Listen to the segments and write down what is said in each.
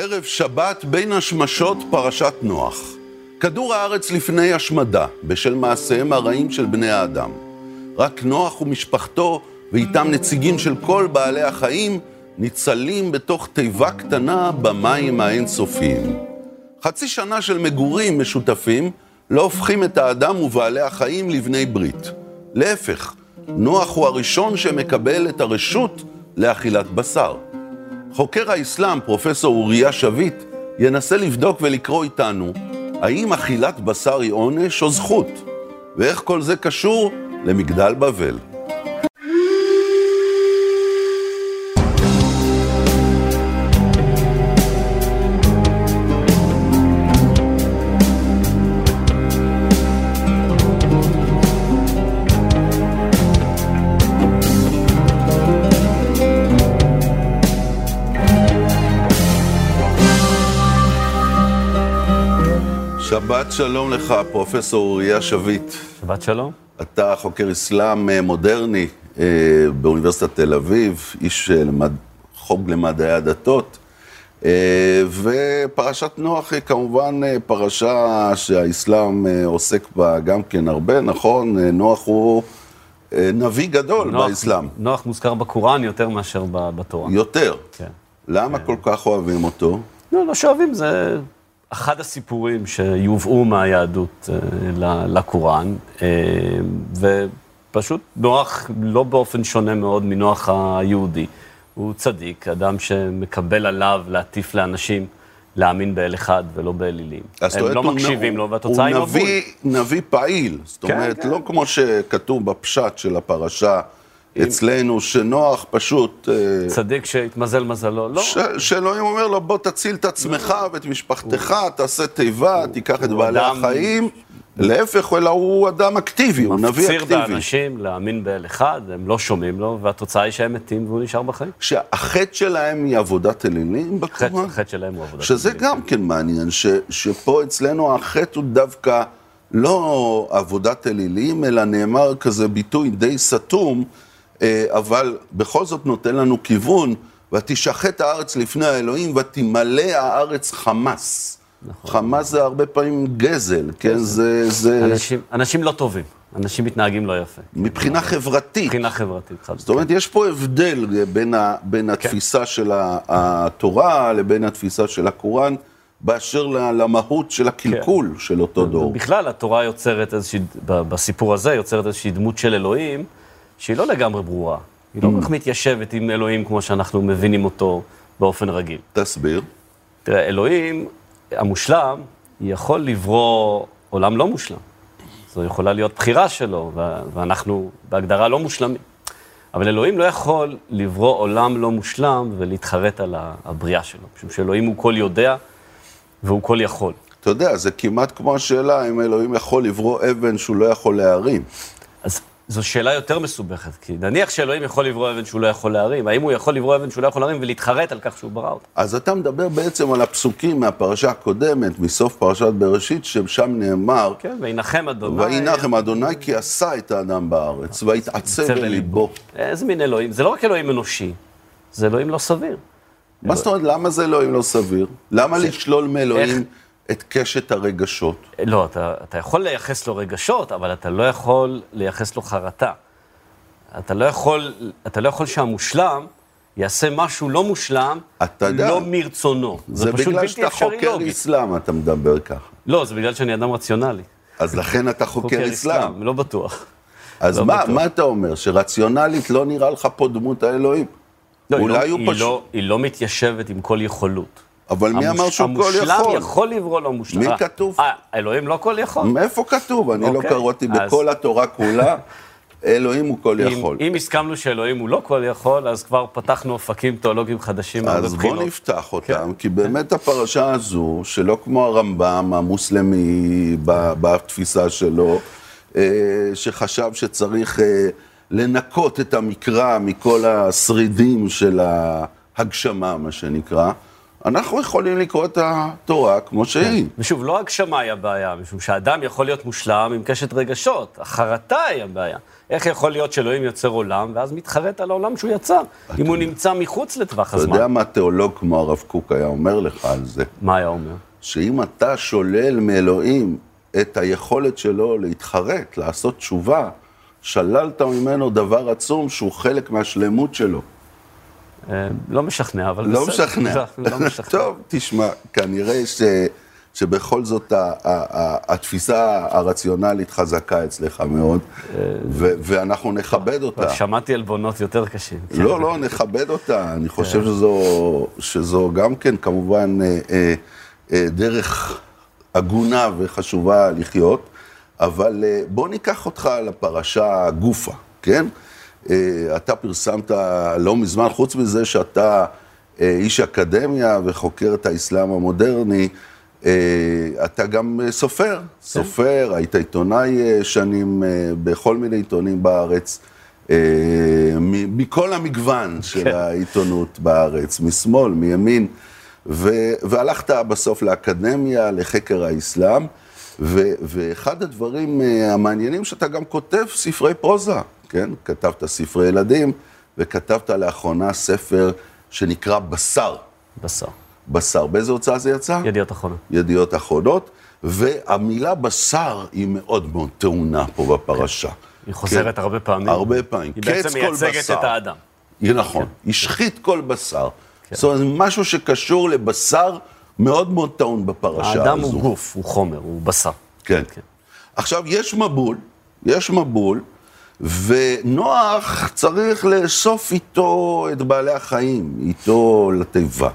ערב שבת בין השמשות פרשת נוח. כדור הארץ לפני השמדה, בשל מעשיהם הרעים של בני האדם. רק נוח ומשפחתו, ואיתם נציגים של כל בעלי החיים, ניצלים בתוך תיבה קטנה במים האינסופיים. חצי שנה של מגורים משותפים לא הופכים את האדם ובעלי החיים לבני ברית. להפך, נוח הוא הראשון שמקבל את הרשות לאכילת בשר. חוקר האסלאם, פרופסור אוריה שביט, ינסה לבדוק ולקרוא איתנו האם אכילת בשר היא עונש או זכות, ואיך כל זה קשור למגדל בבל. שבת שלום לך, פרופסור אוריה שביט. שבת שלום. אתה חוקר אסלאם אה, מודרני אה, באוניברסיטת תל אביב, איש למד, חוג למדעי הדתות, אה, ופרשת נוח היא כמובן פרשה שהאסלאם עוסק בה גם כן הרבה, נכון? נוח הוא נביא גדול נוח, באסלאם. נוח מוזכר בקוראן יותר מאשר בתורה. יותר? כן. למה כן. כל כך אוהבים אותו? לא, לא שאוהבים, זה אחד הסיפורים שיובאו מהיהדות אה, לקוראן, אה, ופשוט נוח לא באופן שונה מאוד מנוח היהודי. הוא צדיק, אדם שמקבל עליו להטיף לאנשים להאמין באל אחד ולא באלילים. הם לא מקשיבים לו, והתוצאה היא מבול. הוא נביא פעיל, זאת כן, אומרת, כן. לא כמו שכתוב בפשט של הפרשה. אצלנו, שנוח פשוט... אה, צדיק שהתמזל מזלו, לא. שאלוהים אומר לו, בוא תציל את עצמך ואת משפחתך, תעשה תיבה, תיקח את בעלי החיים. להפך, אלא הוא אדם אקטיבי, הוא נביא אקטיבי. מפציר באנשים להאמין באל אחד, הם לא שומעים לו, והתוצאה היא שהם מתים והוא נשאר בחיים. שהחטא שלהם היא עבודת אלילים בקוראן? החטא שלהם הוא עבודת אלילים. שזה גם כן מעניין, שפה אצלנו החטא הוא דווקא לא עבודת אלילים, אלא נאמר כזה ביטוי די סתום. אה, אבל בכל זאת נותן לנו כיוון, ותשחט הארץ לפני האלוהים, ותמלא הארץ חמס. נכון. חמאס זה הרבה פעמים גזל, כן? זה... זה... אנשים, אנשים לא טובים, אנשים מתנהגים לא יפה. מבחינה חברתית. מבחינה חברתית, חד זאת אומרת, יש פה הבדל בין, ה, בין כן. התפיסה של התורה לבין התפיסה של הקוראן. באשר למהות של הקלקול כן. של אותו דור. בכלל, התורה יוצרת איזושהי, בסיפור הזה, יוצרת איזושהי דמות של אלוהים, שהיא לא לגמרי ברורה. היא לא mm. כל כך מתיישבת עם אלוהים כמו שאנחנו מבינים אותו באופן רגיל. תסביר. תראה, אלוהים המושלם יכול לברוא עולם לא מושלם. זו יכולה להיות בחירה שלו, ואנחנו בהגדרה לא מושלמים. אבל אלוהים לא יכול לברוא עולם לא מושלם ולהתחרט על הבריאה שלו, משום שאלוהים הוא כל יודע והוא כל יכול. אתה יודע, זה כמעט כמו השאלה אם אלוהים יכול לברוא אבן שהוא לא יכול להרים. אז זו שאלה יותר מסובכת, כי נניח שאלוהים יכול לברוא אבן שהוא לא יכול להרים, האם הוא יכול לברוא אבן שהוא לא יכול להרים ולהתחרט על כך שהוא ברא אותה? אז אתה מדבר בעצם על הפסוקים מהפרשה הקודמת, מסוף פרשת בראשית, ששם נאמר... כן, וינחם אדוני. וינחם אדוני כי עשה את האדם בארץ, ויתעצב לליבו. איזה מין אלוהים? זה לא רק אלוהים אנושי, זה אלוהים לא סביר. מה זאת אומרת, למה זה אלוהים לא סביר? למה לשלול מאלוהים... את קשת הרגשות. לא, אתה, אתה יכול לייחס לו רגשות, אבל אתה לא יכול לייחס לו חרטה. אתה לא יכול, אתה לא יכול שהמושלם יעשה משהו לא מושלם, אתה יודע, לא מרצונו. זה, זה בגלל שאתה חוקר אסלאם, אתה מדבר ככה. לא, זה בגלל שאני אדם רציונלי. אז לכן אתה חוקר, חוקר אסלאם. לא בטוח. אז לא מה, בטוח. מה אתה אומר, שרציונלית לא נראה לך פה דמות האלוהים? לא, אולי היא, לא, הוא היא, פשוט... לא, היא לא מתיישבת עם כל יכולות. אבל מי אמר שהוא כל יכול? המושלם יכול לברוא לו מושלם. מי כתוב? אה, אלוהים לא כל יכול? מאיפה כתוב? אני לא אוקיי, קראתי בכל התורה כולה. אלוהים הוא כל יכול. אם הסכמנו שאלוהים הוא לא כל יכול, אז כבר פתחנו אופקים תיאולוגיים חדשים אז בואו נפתח אותם, כן. כי באמת הפרשה הזו, שלא כמו הרמב"ם המוסלמי בתפיסה שלו, אה, שחשב שצריך אה, לנקות את המקרא מכל השרידים של ההגשמה, מה שנקרא, אנחנו יכולים לקרוא את התורה כמו שהיא. ושוב, לא הגשמה היא הבעיה, משום שאדם יכול להיות מושלם עם קשת רגשות, החרטה היא הבעיה. איך יכול להיות שאלוהים יוצר עולם, ואז מתחרט על העולם שהוא יצר, אם הוא נמצא מחוץ לטווח אתה הזמן? יודע מה תיאולוג כמו הרב קוק היה אומר לך על זה? מה היה אומר? שאם אתה שולל מאלוהים את היכולת שלו להתחרט, לעשות תשובה, שללת ממנו דבר עצום שהוא חלק מהשלמות שלו. אה, לא משכנע, אבל לא בסדר. משכנע. לא משכנע. טוב, תשמע, כנראה ש... שבכל זאת ה- ה- ה- התפיסה הרציונלית חזקה אצלך מאוד, ו- ואנחנו נכבד אותה. שמעתי עלבונות יותר קשים. לא, לא, נכבד אותה. אני חושב שזו, שזו גם כן כמובן אה, אה, אה, דרך הגונה וחשובה לחיות, אבל אה, בוא ניקח אותך לפרשה גופה, כן? אה, אתה פרסמת לא מזמן, חוץ מזה שאתה אה, איש אקדמיה וחוקר את האסלאם המודרני, אה, אתה גם סופר, סופר, היית עיתונאי שנים בכל מיני עיתונים בארץ. מכל המגוון של כן. העיתונות בארץ, משמאל, מימין, ו- והלכת בסוף לאקדמיה, לחקר האסלאם, ו- ואחד הדברים המעניינים שאתה גם כותב ספרי פרוזה, כן? כתבת ספרי ילדים, וכתבת לאחרונה ספר שנקרא בשר. בשר. בשר. באיזה הוצאה זה יצא? ידיעות אחרונות. ידיעות אחרונות, והמילה בשר היא מאוד מאוד טעונה פה בפרשה. היא חוזרת הרבה פעמים. כן. הרבה פעמים. היא בעצם מייצגת. את האדם. היא נכון, כן. השחית כל בשר. זאת אומרת, משהו שקשור לבשר מאוד מאוד טעון בפרשה הזו. האדם הוא גוף, הוא חומר, הוא בשר. כן. עכשיו, יש מבול, יש מבול, ונוח צריך לאסוף איתו את בעלי החיים, איתו לתיבה.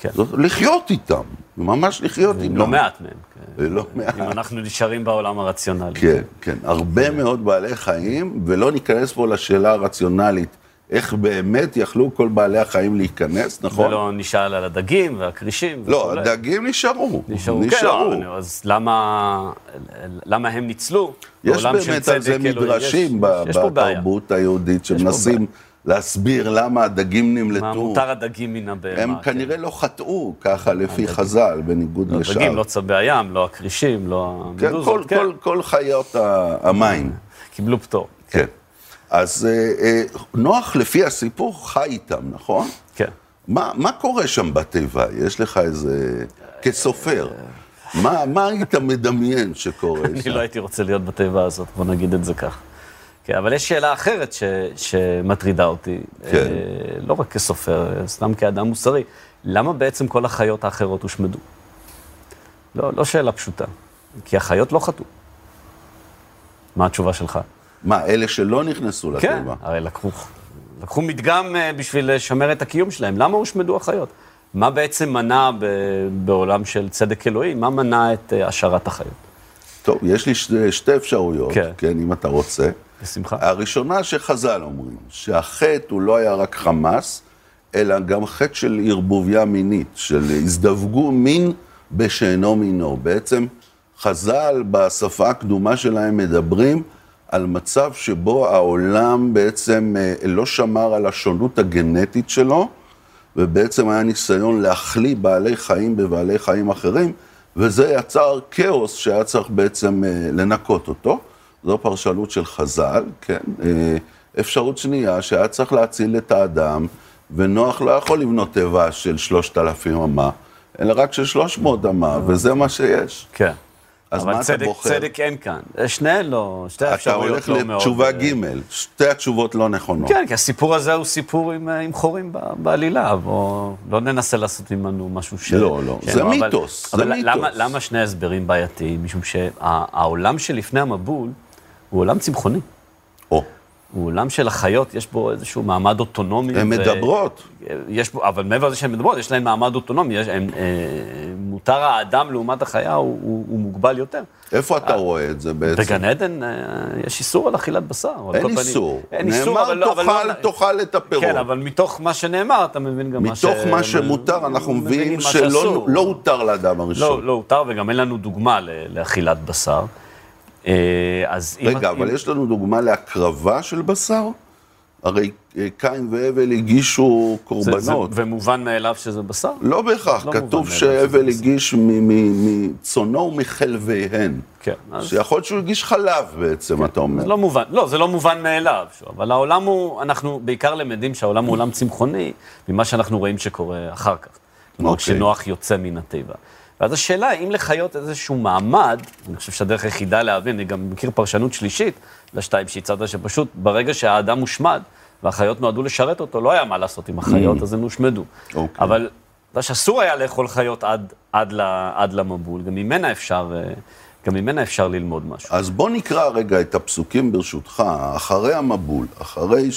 כן. זאת, לחיות איתם, ממש לחיות איתם. לא מעט מהם. כן. לא מעט. אם אנחנו נשארים בעולם הרציונלי. כן, כן, הרבה מאוד בעלי חיים, ולא ניכנס פה לשאלה הרציונלית, איך באמת יכלו כל בעלי החיים להיכנס, נכון? ולא נשאל על הדגים והכרישים. לא, וכולי. הדגים נשארו. נשארו. כן, לא, אז למה, למה הם ניצלו? יש באמת על זה? מדרשים יש- יש. בתרבות היהודית, שמנסים להסביר למה הדגים מה נמלטו. מותר הדגים מן הבהמה. הם כן. כנראה לא חטאו ככה לפי חז"ל, בניגוד לא לשאר. הדגים, לא צבי הים, לא הכרישים, לא כן, כל- המדוזות. כן, כל- כל חיות המים. קיבלו פטור. כן. אז אה, אה, נוח לפי הסיפור חי איתם, נכון? כן. מה, מה קורה שם בתיבה? יש לך איזה... כסופר. מה, מה היית מדמיין שקורה אני שם? לא הייתי רוצה להיות בתיבה הזאת, בוא נגיד את זה כך. כן, אבל יש שאלה אחרת ש, שמטרידה אותי, כן. אה, לא רק כסופר, סתם כאדם מוסרי. למה בעצם כל החיות האחרות הושמדו? לא, לא שאלה פשוטה, כי החיות לא חטאו. מה התשובה שלך? מה, אלה שלא נכנסו כן, לתיבה? הרי לקחו, לקחו מדגם אה, בשביל לשמר את הקיום שלהם. למה הושמדו החיות? מה בעצם מנע ב, בעולם של צדק אלוהי? מה מנע את אה, השארת החיות? טוב, יש לי שתי, שתי אפשרויות, כן. כן, אם אתה רוצה. בשמחה. הראשונה שחז"ל אומרים, שהחטא הוא לא היה רק חמאס, אלא גם חטא של ערבוביה מינית, של הזדווגו מין בשאינו מינו. בעצם חז"ל בשפה הקדומה שלהם מדברים על מצב שבו העולם בעצם אה, לא שמר על השונות הגנטית שלו, ובעצם היה ניסיון להחליא בעלי חיים בבעלי חיים אחרים, וזה יצר כאוס שהיה צריך בעצם אה, לנקות אותו. זו פרשנות של חז"ל, כן? אה, אפשרות שנייה, שהיה צריך להציל את האדם, ונוח לא יכול לבנות תיבה של שלושת אלפים אמה, אלא רק של שלוש מאות אמה, וזה מה שיש. כן. אז אבל מה אתה צדק, בוחר? צדק אין כאן. שניהן לא, שתי אתה האפשרויות הולך לא מאוד... לתשובה אה, ג', שתי התשובות לא נכונות. כן, כי הסיפור הזה הוא סיפור עם, אה, עם חורים בעלילה, בוא לא ננסה לעשות ממנו משהו ש... לא, לא, שאין זה אבל- מיתוס, זה אבל מיתוס. למה, למה שני הסברים בעייתיים? משום שהעולם שלפני המבול הוא עולם צמחוני. הוא עולם של החיות, יש בו איזשהו מעמד אוטונומי. הן מדברות. יש בו, אבל מעבר לזה שהן מדברות, יש להן מעמד אוטונומי. יש, הם, אה, מותר האדם לעומת החיה הוא, הוא, הוא מוגבל יותר. איפה אתה רואה את זה בעצם? בגן עדן אה, יש איסור על אכילת בשר. אין פנים- איסור. אין איסור, אבל נאמר, לא... אבל לא- תאכל, תאכל את הפירות. כן, אבל מתוך מה שנאמר, אתה מבין גם מה ש... מתוך מה שמותר, אנחנו מבינים שלא. לא הותר לאדם לא, הראשון. לא הותר, וגם אין לנו דוגמה לאכילת בשר. אה, אז אם... רגע, אם- אבל יש לנו דוגמה להקרבה של בשר? הרי אה, קין והבל הגישו זה, קורבנות. זה, ומובן מאליו שזה בשר? לא בהכרח, לא כתוב שהבל הגיש מצונו ומחלביהן. כן. אז שיכול להיות שהוא הגיש חלב בעצם, אתה אומר. זה לא מובן, לא, זה לא מובן מאליו, אבל העולם הוא, אנחנו בעיקר למדים שהעולם הוא עולם צמחוני, ממה שאנחנו רואים שקורה אחר כך. כלומר, אוקיי. כשנוח יוצא מן הטבע. ואז השאלה, אם לחיות איזשהו מעמד, אני חושב שהדרך היחידה להבין, אני גם מכיר פרשנות שלישית לשתיים שהצעת, שפשוט ברגע שהאדם הושמד, והחיות נועדו לשרת אותו, לא היה מה לעשות עם החיות, אז הם הושמדו. אוקיי. אבל אתה יודע שאסור היה לאכול חיות עד, עד, ל, עד למבול, גם ממנה אפשר, גם ממנה אפשר ללמוד משהו. אז בוא נקרא רגע את הפסוקים ברשותך, אחרי המבול, אחרי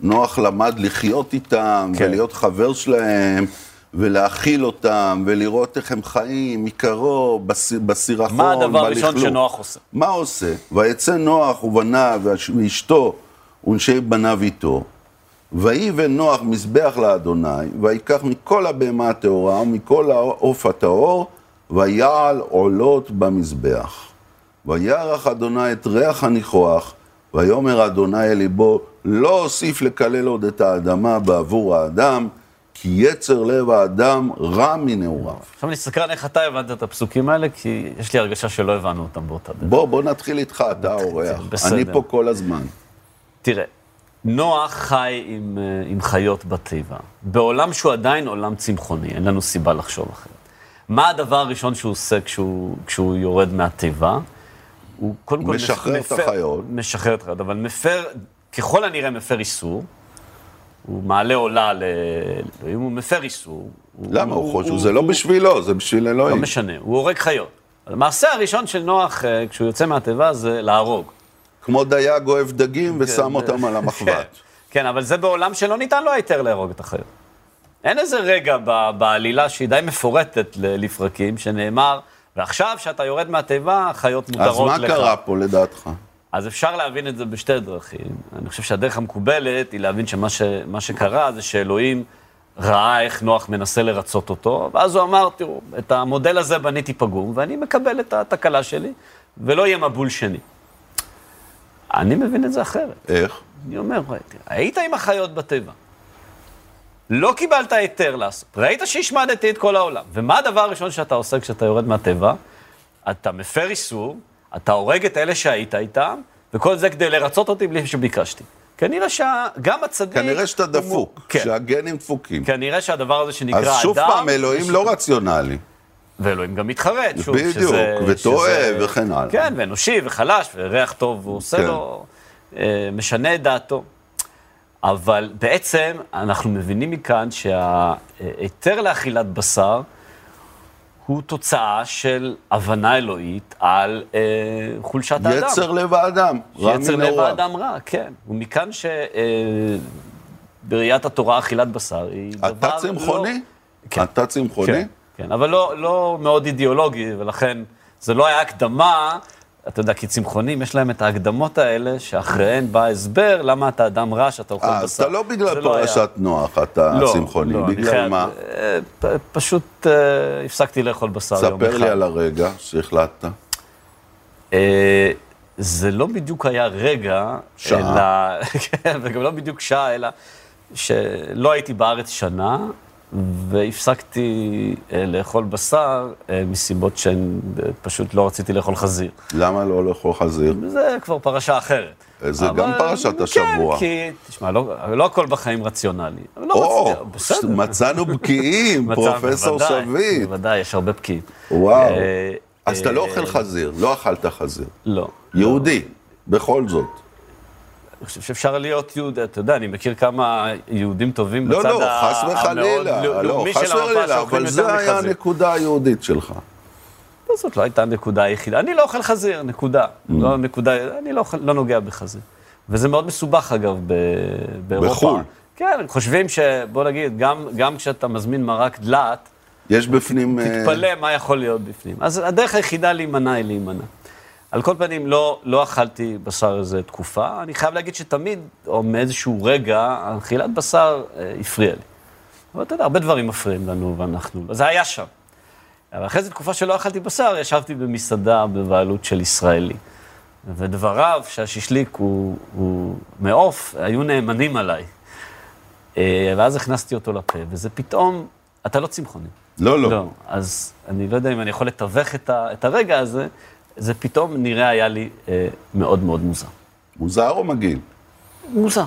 שנוח למד לחיות איתם, כן. ולהיות חבר שלהם, ולהאכיל אותם, ולראות איך הם חיים מקרוב, בס- בסירחון, מה הדבר הראשון. שנוח עושה? מה עושה? ויצא נוח ובניו ואש- ואשתו ונשי בניו איתו. ויבן נוח מזבח לאדוני, ויקח מכל הבהמה הטהורה ומכל העוף הטהור, ויעל עולות במזבח. וירח אדוני את ריח הניחוח, ויאמר אדוני אל ליבו, לא אוסיף לקלל עוד את האדמה בעבור האדם, כי יצר לב האדם רע מנעוריו. עכשיו נסתכל איך אתה הבנת את הפסוקים האלה, כי יש לי הרגשה שלא הבנו אותם באותה דרך. בוא, בוא נתחיל איתך, אתה האורח. אני פה כל הזמן. תראה, נוח חי עם, אה, עם חיות בטבע, בעולם שהוא עדיין עולם צמחוני, אין לנו סיבה לחשוב אחרת. מה הדבר הראשון שהוא עושה כשהוא, כשהוא יורד מהטבע? הוא קודם כל משחרר את החיות. משחרר את החיות, אבל מפר, ככל הנראה מפר איסור. הוא מעלה עולה לאלוהים, הוא מפר איסור. למה? הוא חושב שזה לא בשבילו, זה בשביל לא אלוהים. משנה, הוא הורג חיות. המעשה הראשון של נוח, אה, כשהוא יוצא מהתיבה, זה להרוג. כמו דייג אוהב דגים ושם אותם על כן, המחבת. כן, אבל זה בעולם שלא ניתן לו היתר להרוג את החיות. אין איזה רגע בעלילה שהיא די מפורטת ל- לפרקים, שנאמר, ועכשיו שאתה יורד מהתיבה, החיות מותרות אז לך. מה קרה פה לדעתך? אז אפשר להבין את זה בשתי דרכים. אני חושב שהדרך המקובלת היא להבין שמה ש, שקרה זה שאלוהים ראה איך נוח מנסה לרצות אותו, ואז הוא אמר, תראו, את המודל הזה בניתי פגום, ואני מקבל את התקלה שלי, ולא יהיה מבול שני. אני מבין את זה אחרת. איך? אני אומר, "וואי, תראה, היית עם החיות בטבע, לא קיבלת היתר לעשות, ראית שהשמדתי את כל העולם, ומה הדבר הראשון שאתה עושה כשאתה יורד מהטבע? אתה מפר איסור, אתה הורג את אלה שהיית איתם, וכל זה כדי לרצות אותי בלי שביקשתי. כנראה שגם הצדיק... כנראה שאתה הוא- דפוק, כן. שהגנים דפוקים. כנראה שהדבר הזה שנקרא אז אדם... שוב פעם, אלוהים יש- לא רציונלי. ואלוהים גם מתחרט, שוב, בדיוק, שזה... וטועה שזה- וכן הלאה. כן, ואנושי וחלש, וריח טוב, הוא עושה כן. לו, אה, משנה את דעתו. אבל בעצם אנחנו מבינים מכאן שההיתר לאכילת בשר הוא תוצאה של הבנה אלוהית על אה, חולשת האדם. יצר לב האדם, רע שיצר לב מנעוריו. האדם רע, כן. ומכאן שבראיית התורה אכילת בשר היא דבר... אתה לא- צמחוני? כן. אתה צמחוני? כן, כן, אבל לא, לא מאוד אידיאולוגי, ולכן זה לא היה הקדמה, אתה יודע, כי צמחונים, יש להם את ההקדמות האלה, שאחריהן בא הסבר למה אתה אדם רע, שאתה אוכל אה, בשר. אז אתה לא בגלל לא. פרשת נוח, אתה לא, צמחוני. לא, בגלל חייב- מה? אה, פ- פשוט אה, הפסקתי לאכול בשר יום אחד. ספר לי על הרגע שהחלטת. אה, זה לא בדיוק היה רגע, שעה. אלא, כן, וגם לא בדיוק שעה, אלא שלא הייתי בארץ שנה, והפסקתי אה, לאכול בשר אה, מסיבות שהן אה, פשוט לא רציתי לאכול חזיר. למה לא לאכול חזיר? זה כבר פרשה אחרת. זה אבל- גם פרשת השבוע. כן, כי, תשמע, לא, לא הכל בחיים רציונלי. לא או, רציתי, בסדר. מצאנו בקיאים, פרופסור שביט. בוודאי, יש הרבה פקיד. וואו. אז אתה לא אוכל חזיר, לא אכלת חזיר. לא. יהודי, בכל זאת. אני חושב שאפשר להיות יהודי, אתה יודע, אני מכיר כמה יהודים טובים לא, בצד לא, המאוד וחלילה. לא, לאומי חס של המפה וחלילה, שאוכלים אבל זה יותר היה מחזיר. הנקודה היהודית שלך. זאת לא הייתה הנקודה היחידה. אני לא אוכל חזיר, נקודה. Mm. לא נקודה, אני לא, אוכל- לא נוגע בחזיר. וזה מאוד מסובך, אגב, ב- באירופה. בחו"ל. כן, חושבים ש... בוא נגיד, גם, גם כשאתה מזמין מרק דלעת, יש בפנים... אה, תתפלא מה יכול להיות בפנים. אז הדרך היחידה להימנע היא להימנע. על כל פנים, לא, לא אכלתי בשר איזה תקופה. אני חייב להגיד שתמיד, או מאיזשהו רגע, אכילת בשר אה, הפריע לי. אבל אתה יודע, הרבה דברים מפריעים לנו, ואנחנו... זה היה שם. אבל אחרי זו תקופה שלא אכלתי בשר, ישבתי במסעדה בבעלות של ישראלי. ודבריו שהשישליק הוא, הוא מעוף, היו נאמנים עליי. אה, ואז הכנסתי אותו לפה, וזה פתאום, אתה לא צמחוני. לא, לא. לא, אז אני לא יודע אם אני יכול לתווך את, ה, את הרגע הזה, זה פתאום נראה היה לי אה, מאוד מאוד מוזר. מוזר או מגעיל? מוזר.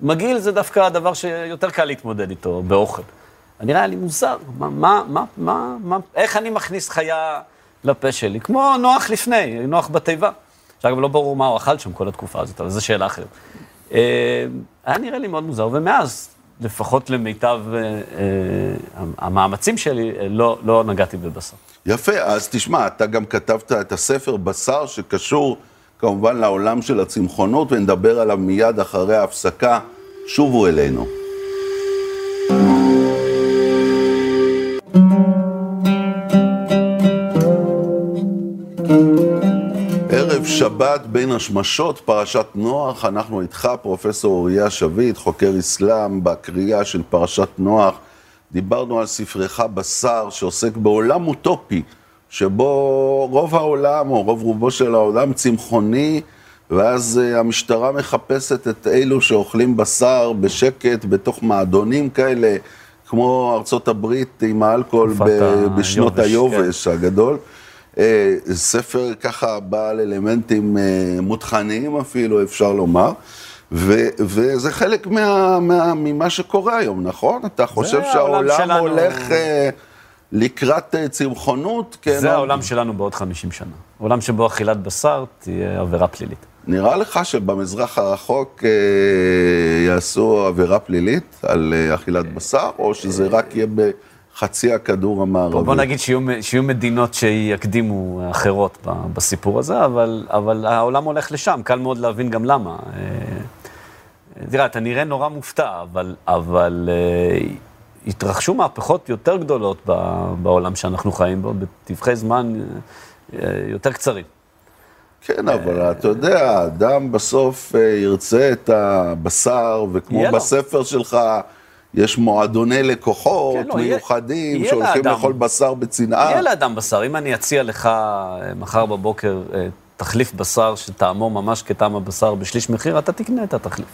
מגעיל זה דווקא הדבר שיותר קל להתמודד איתו באוכל. נראה לי מוזר, מה, מה, מה, מה, מה, איך אני מכניס חיה לפה שלי? כמו נוח לפני, נוח בתיבה. שאגב, לא ברור מה הוא אכל שם כל התקופה הזאת, אבל זו שאלה אחרת. אה, היה נראה לי מאוד מוזר, ומאז, לפחות למיטב אה, אה, המאמצים שלי, לא, לא נגעתי בבשר. יפה, אז תשמע, אתה גם כתבת את הספר בשר שקשור כמובן לעולם של הצמחונות, ונדבר עליו מיד אחרי ההפסקה. שובו אלינו. ערב שבת בין השמשות, פרשת נוח, אנחנו איתך, פרופסור אוריה שביט, חוקר אסלאם, בקריאה של פרשת נוח. דיברנו על ספרך בשר, שעוסק בעולם אוטופי, שבו רוב העולם, או רוב רובו של העולם, צמחוני, ואז uh, המשטרה מחפשת את אלו שאוכלים בשר בשקט, בתוך מעדונים כאלה, כמו ארצות הברית עם האלכוהול ב- בשנות היובש כן. הגדול. Uh, ספר ככה בעל אלמנטים uh, מותחניים אפילו, אפשר לומר. ו- וזה חלק מה, מה, ממה שקורה היום, נכון? אתה חושב שהעולם שלנו... הולך uh, לקראת uh, צמחונות? כן, זה או... העולם שלנו בעוד 50 שנה. עולם שבו אכילת בשר תהיה עבירה פלילית. נראה לך שבמזרח הרחוק uh, יעשו עבירה פלילית על uh, אכילת בשר, או שזה רק יהיה בחצי הכדור המערבי? בוא נגיד שיהיו, שיהיו מדינות שיקדימו אחרות בסיפור הזה, אבל, אבל העולם הולך לשם, קל מאוד להבין גם למה. תראה, אתה נראה נורא מופתע, אבל, אבל uh, התרחשו מהפכות יותר גדולות בעולם שאנחנו חיים בו, בטווחי זמן uh, יותר קצרים. כן, אבל אתה יודע, האדם בסוף uh, ירצה את הבשר, וכמו בספר לו. שלך, יש מועדוני לקוחות כן, לא, מיוחדים יהיה, שהולכים יהיה לאכול בשר בצנעה. יהיה לאדם בשר. אם אני אציע לך מחר בבוקר תחליף בשר שטעמו ממש כטעם הבשר בשליש מחיר, אתה תקנה את התחליף.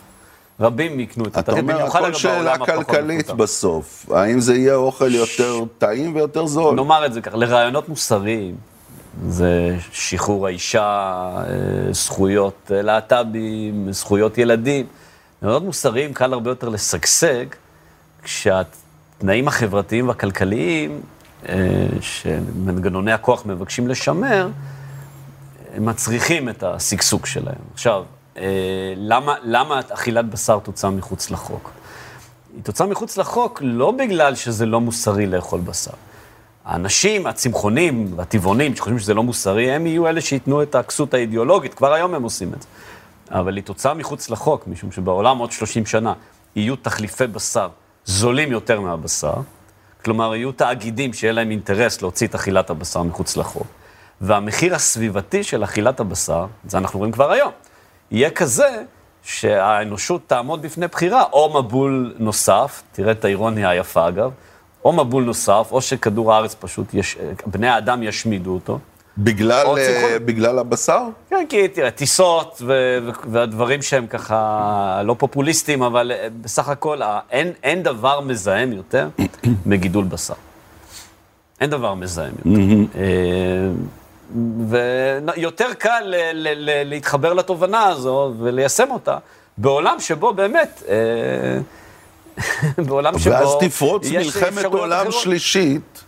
רבים יקנו את התחליף, במיוחד אגב בעולם הפחות מפותח. אתה אומר, הכל שאלה כלכלית בסוף. האם זה יהיה אוכל יותר טעים ויותר זול? נאמר את זה ככה, לרעיונות מוסריים, זה שחרור האישה, אה, זכויות להט"בים, זכויות ילדים. רעיונות מוסריים קל הרבה יותר לשגשג, כשהתנאים החברתיים והכלכליים, אה, שמנגנוני הכוח מבקשים לשמר, מצריכים את השגשוג שלהם. עכשיו, אה, למה, למה אכילת בשר תוצא מחוץ לחוק? היא תוצא מחוץ לחוק לא בגלל שזה לא מוסרי לאכול בשר. האנשים, הצמחונים והטבעונים שחושבים שזה לא מוסרי, הם יהיו אלה שייתנו את הכסות האידיאולוגית, כבר היום הם עושים את זה. אבל היא תוצאה מחוץ לחוק, משום שבעולם עוד 30 שנה יהיו תחליפי בשר זולים יותר מהבשר, כלומר יהיו תאגידים שיהיה להם אינטרס להוציא את אכילת הבשר מחוץ לחוק. והמחיר הסביבתי של אכילת הבשר, זה אנחנו רואים כבר היום, יהיה כזה שהאנושות תעמוד בפני בחירה, או מבול נוסף, תראה את האירוניה היפה אגב, או מבול נוסף, או שכדור הארץ פשוט, יש, בני האדם ישמידו אותו. בגלל, uh, בגלל הבשר? כן, כי תראה, טיסות ו- והדברים שהם ככה לא פופוליסטיים, אבל אה, בסך הכל אין, אין דבר מזהם יותר מגידול בשר. אין דבר מזהם יותר. ויותר קל ל- ל- ל- להתחבר לתובנה הזו וליישם אותה בעולם שבו באמת, אה, בעולם שבו... ואז תפרוץ מלחמת עולם אחרות. שלישית.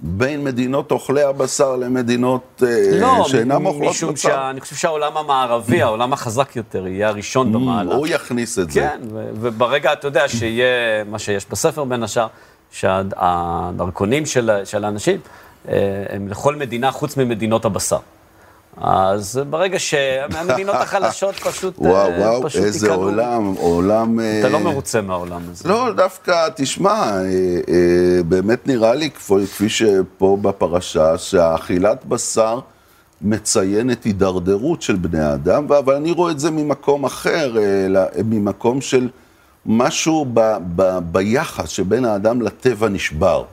בין מדינות אוכלי הבשר למדינות אה, לא, שאינם אוכלות בשר. לא, משום שאני חושב שהעולם המערבי, העולם החזק יותר, יהיה הראשון במעלה. הוא יכניס את זה. כן, וברגע, אתה יודע, שיהיה מה שיש בספר בין השאר, שהדרכונים של, של האנשים, הם לכל מדינה חוץ ממדינות הבשר. אז ברגע שהמדינות החלשות פשוט וואו, אה, וואו, פשוט איזה יקנו. עולם, עולם... אתה לא אה, מרוצה מהעולם הזה. לא, דווקא, תשמע, באמת נראה לי, כפי שפה בפרשה, שהאכילת בשר מציינת הידרדרות של בני האדם, אבל אני רואה את זה ממקום אחר, ממקום של משהו ב, ב, ביחס שבין האדם לטבע נשבר.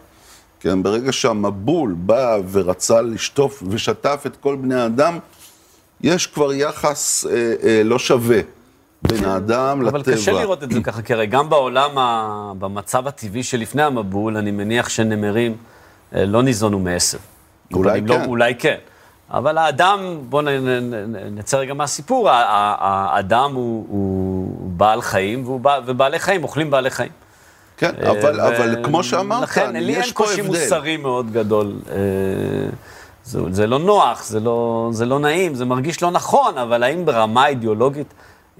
כן, ברגע שהמבול בא ורצה לשטוף ושטף את כל בני האדם, יש כבר יחס אה, אה, לא שווה בין האדם אבל לטבע. קשה לראות את זה ככה, כי הרי גם בעולם, ה... במצב הטבעי שלפני המבול, אני מניח שנמרים אה, לא ניזונו מעשב. אולי אבל אם כן. לא, אולי כן. אבל האדם, בואו נצא רגע מהסיפור, האדם הוא, הוא בעל חיים, והוא בע- ובעלי חיים אוכלים בעלי חיים. כן, אבל, אה, אבל כמו שאמרת, לכן, לי יש אין פה קושי הבדל. מוסרי מאוד גדול. אה, זה, זה לא נוח, זה לא, זה לא נעים, זה מרגיש לא נכון, אבל האם ברמה אידיאולוגית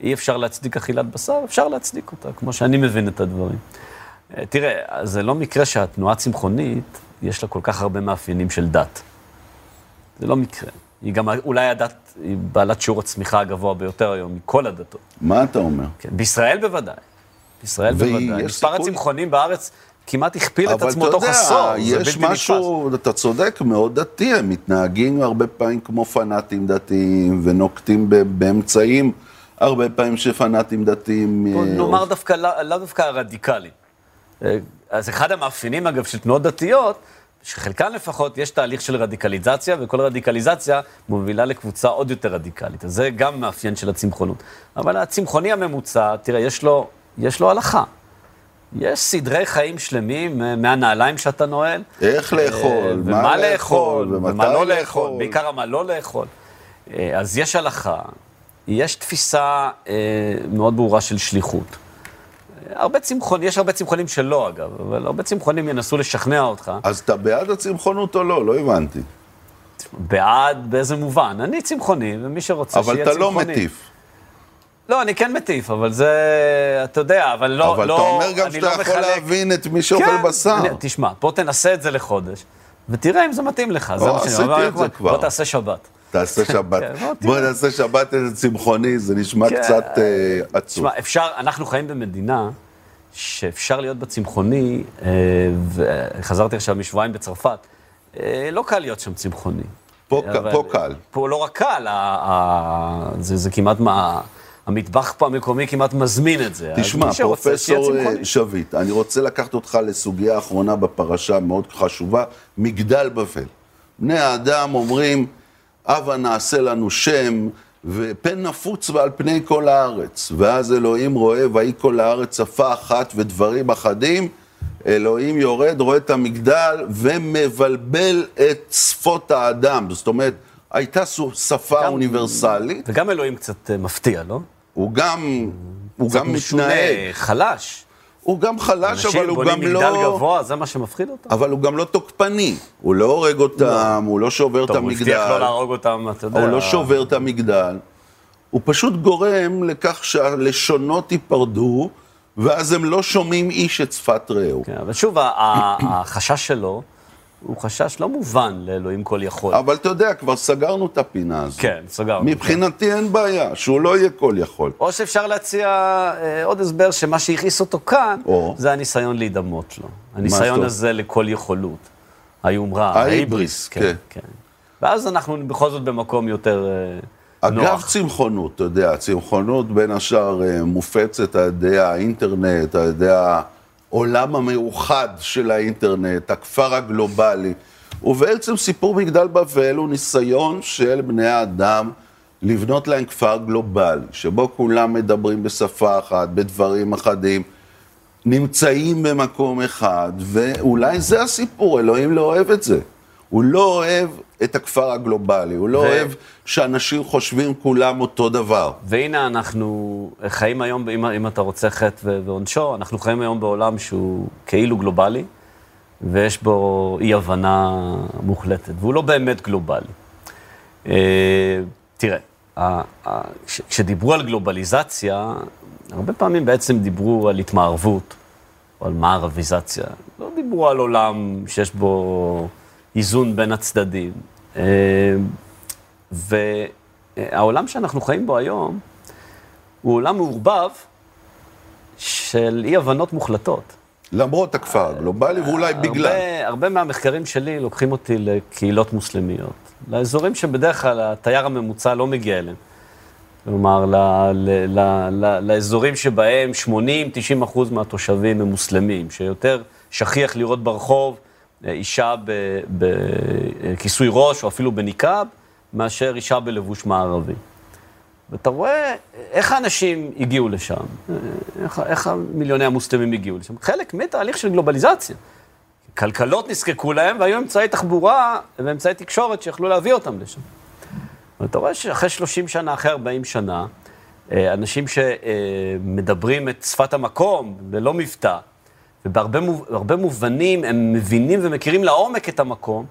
אי אפשר להצדיק אכילת בשר? אפשר להצדיק אותה, כמו שאני מבין את הדברים. אה, תראה, זה לא מקרה שהתנועה הצמחונית, יש לה כל כך הרבה מאפיינים של דת. זה לא מקרה. היא גם אולי הדת, היא בעלת שיעור הצמיחה הגבוה ביותר היום מכל הדתות. מה אתה אומר? כן, בישראל בוודאי. בישראל ויש בוודאי. מספר סיכוי- הצמחונים בארץ כמעט הכפיל את אבל עצמו אתה תוך יודע, עשור. זה יש בלתי נתפס. משהו, אתה צודק, מאוד דתי, הם מתנהגים הרבה פעמים כמו פנאטים דתיים, ונוקטים באמצעים הרבה פעמים שפנאטים דתיים... אה, נאמר דווקא, לא- לאו דווקא הרדיקלי. אה, אז אחד המאפיינים, אגב, של תנועות דתיות, שחלקן לפחות יש תהליך של רדיקליזציה, וכל רדיקליזציה מובילה לקבוצה עוד יותר רדיקלית. אז זה גם מאפיין של הצמחונות. אבל הצמחוני הממוצע, תראה, יש לו, יש לו הלכה. יש סדרי חיים שלמים מהנעליים שאתה נועל. איך לאכול, אה, מה ומה לאכול, ומה לא לאכול, לאכול. בעיקר מה לא לאכול. אה, אז יש הלכה, יש תפיסה אה, מאוד ברורה של שליחות. הרבה צמחון, יש הרבה צמחונים שלא אגב, אבל הרבה צמחונים ינסו לשכנע אותך. אז אתה בעד הצמחונות או לא? לא הבנתי. בעד באיזה מובן? אני צמחוני, ומי שרוצה אבל שיהיה אתה צמחוני. לא מטיף. לא, אני כן מטיף, אבל זה, אתה יודע, אבל לא, אבל לא, אתה אומר גם שאתה לא יכול מחלק- להבין את מי שאוכל כן, בשר. אני- תשמע, בוא תנסה את זה לחודש, ותראה אם זה מתאים לך. זה מה שאני עשיתי אומר. את זה כבר. בוא תעשה שבת. תעשה שבת. כן, בוא בוא. נעשה שבת איזה צמחוני, זה נשמע כן. קצת אה, עצוב. תשמע, אפשר, אנחנו חיים במדינה שאפשר להיות בצמחוני, אה, וחזרתי עכשיו משבועיים בצרפת, אה, לא קל להיות שם צמחוני. פה אבל- פה קל. פה לא רק קל, זה, זה כמעט מה... המטבח פה המקומי כמעט מזמין את זה. תשמע, פרופסור. אה, שביט, אני רוצה לקחת אותך לסוגיה האחרונה בפרשה מאוד חשובה, מגדל בבל. בני האדם אומרים, הבה נעשה לנו שם, ופן נפוץ ועל פני כל הארץ. ואז אלוהים רואה, ויהי כל הארץ שפה אחת ודברים אחדים. אלוהים יורד, רואה את המגדל ומבלבל את שפות האדם. זאת אומרת, הייתה שפה גם- אוניברסלית, וגם אלוהים קצת אה, מפתיע, לא? הוא גם, הוא גם משונה, מתנהג. חלש. הוא גם חלש, אבל אנשים הוא בונים גם מגדל לא... גבוה, זה מה שמפחיד אותם. אבל הוא גם לא תוקפני. הוא לא הורג אותם, הוא לא שובר את טוב, הוא הבטיח לא המגדל, להרוג אותם, אתה יודע. הוא לא שובר את המגדל. הוא פשוט גורם לכך שהלשונות ייפרדו, ואז הם לא שומעים איש את שפת רעהו. כן, אבל שוב, החשש שלו הוא חשש לא מובן לאלוהים כל יכול. אבל אתה יודע, כבר סגרנו את הפינה הזו. כן, סגרנו. מבחינתי אין בעיה, שהוא לא יהיה כל יכול. או שאפשר להציע אה, עוד הסבר שמה שהכעיס אותו כאן, או. זה הניסיון להידמות לו. הניסיון? הזה לכל יכולות. היומרה, ההיבריס, כן. כן, כן. ואז אנחנו בכל זאת במקום יותר אה, אגב נוח. צמחונות, אתה יודע, צמחונות בין השאר אה, מופצת על ידי האינטרנט, על ידי העולם המאוחד של האינטרנט, הכפר הגלובלי. ובעצם סיפור מגדל בבל הוא ניסיון של בני האדם לבנות להם כפר גלובלי, שבו כולם מדברים בשפה אחת, בדברים אחדים, נמצאים במקום אחד, ואולי זה הסיפור, אלוהים לא אוהב את זה. הוא לא אוהב את הכפר הגלובלי, הוא לא ו- אוהב שאנשים חושבים כולם אותו דבר. והנה אנחנו חיים היום, אם, אם אתה רוצה חטא ועונשו, אנחנו חיים היום בעולם שהוא כאילו גלובלי, ויש בו אי-הבנה מוחלטת, והוא לא באמת גלובלי. אה, תראה, כשדיברו על גלובליזציה, הרבה פעמים בעצם דיברו על התמערבות, או על מערביזציה. לא דיברו על עולם שיש בו איזון בין הצדדים. אה, והעולם שאנחנו חיים בו היום הוא עולם מעורבב של אי-הבנות מוחלטות. למרות הכפר הגלובלי, ואולי בגלל. הרבה, הרבה מהמחקרים שלי לוקחים אותי לקהילות מוסלמיות, לאזורים שבדרך כלל התייר הממוצע לא מגיע אליהם. כלומר, ל, ל, ל, ל, לאזורים שבהם 80-90 אחוז מהתושבים הם מוסלמים, שיותר שכיח לראות ברחוב אה, אישה בכיסוי ראש או אפילו בניקאב, מאשר אישה בלבוש מערבי. ואתה רואה איך האנשים הגיעו לשם, איך, איך מיליוני המוסלמים הגיעו לשם. חלק מתהליך של גלובליזציה. כלכלות נזקקו להם, והיו אמצעי תחבורה ואמצעי תקשורת שיכלו להביא אותם לשם. ואתה רואה שאחרי 30 שנה, אחרי 40 שנה, אה, אנשים שמדברים את שפת המקום ללא מבטא, ובהרבה מובנים הם מבינים ומכירים לעומק את המקום,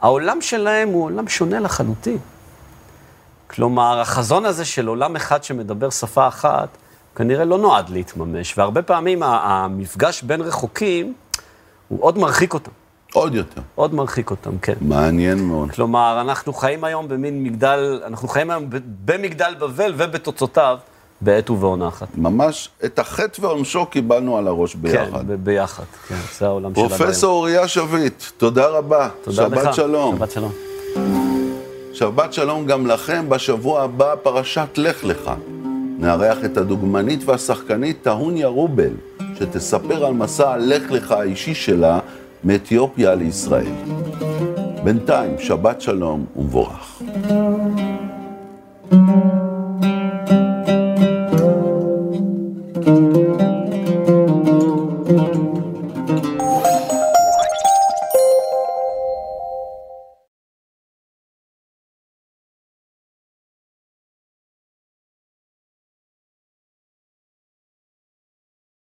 העולם שלהם הוא עולם שונה לחלוטין. כלומר, החזון הזה של עולם אחד שמדבר שפה אחת, כנראה לא נועד להתממש, והרבה פעמים המפגש בין רחוקים, הוא עוד מרחיק אותם. עוד יותר. עוד מרחיק אותם, כן. מעניין מאוד. כלומר, אנחנו חיים היום במין מגדל, אנחנו חיים היום במגדל בבל ובתוצאותיו, בעת ובעונה אחת. ממש, את החטא ועונשו קיבלנו על הראש ביחד. כן, ביחד, כן, זה העולם שלנו. פרופסור אוריה שביט, תודה רבה. תודה שבת לך. שלום. שבת שלום. שבת שלום גם לכם, בשבוע הבא פרשת לך לך. נארח את הדוגמנית והשחקנית טהוניה רובל, שתספר על מסע הלך לך האישי שלה מאתיופיה לישראל. בינתיים, שבת שלום ומבורך. thank you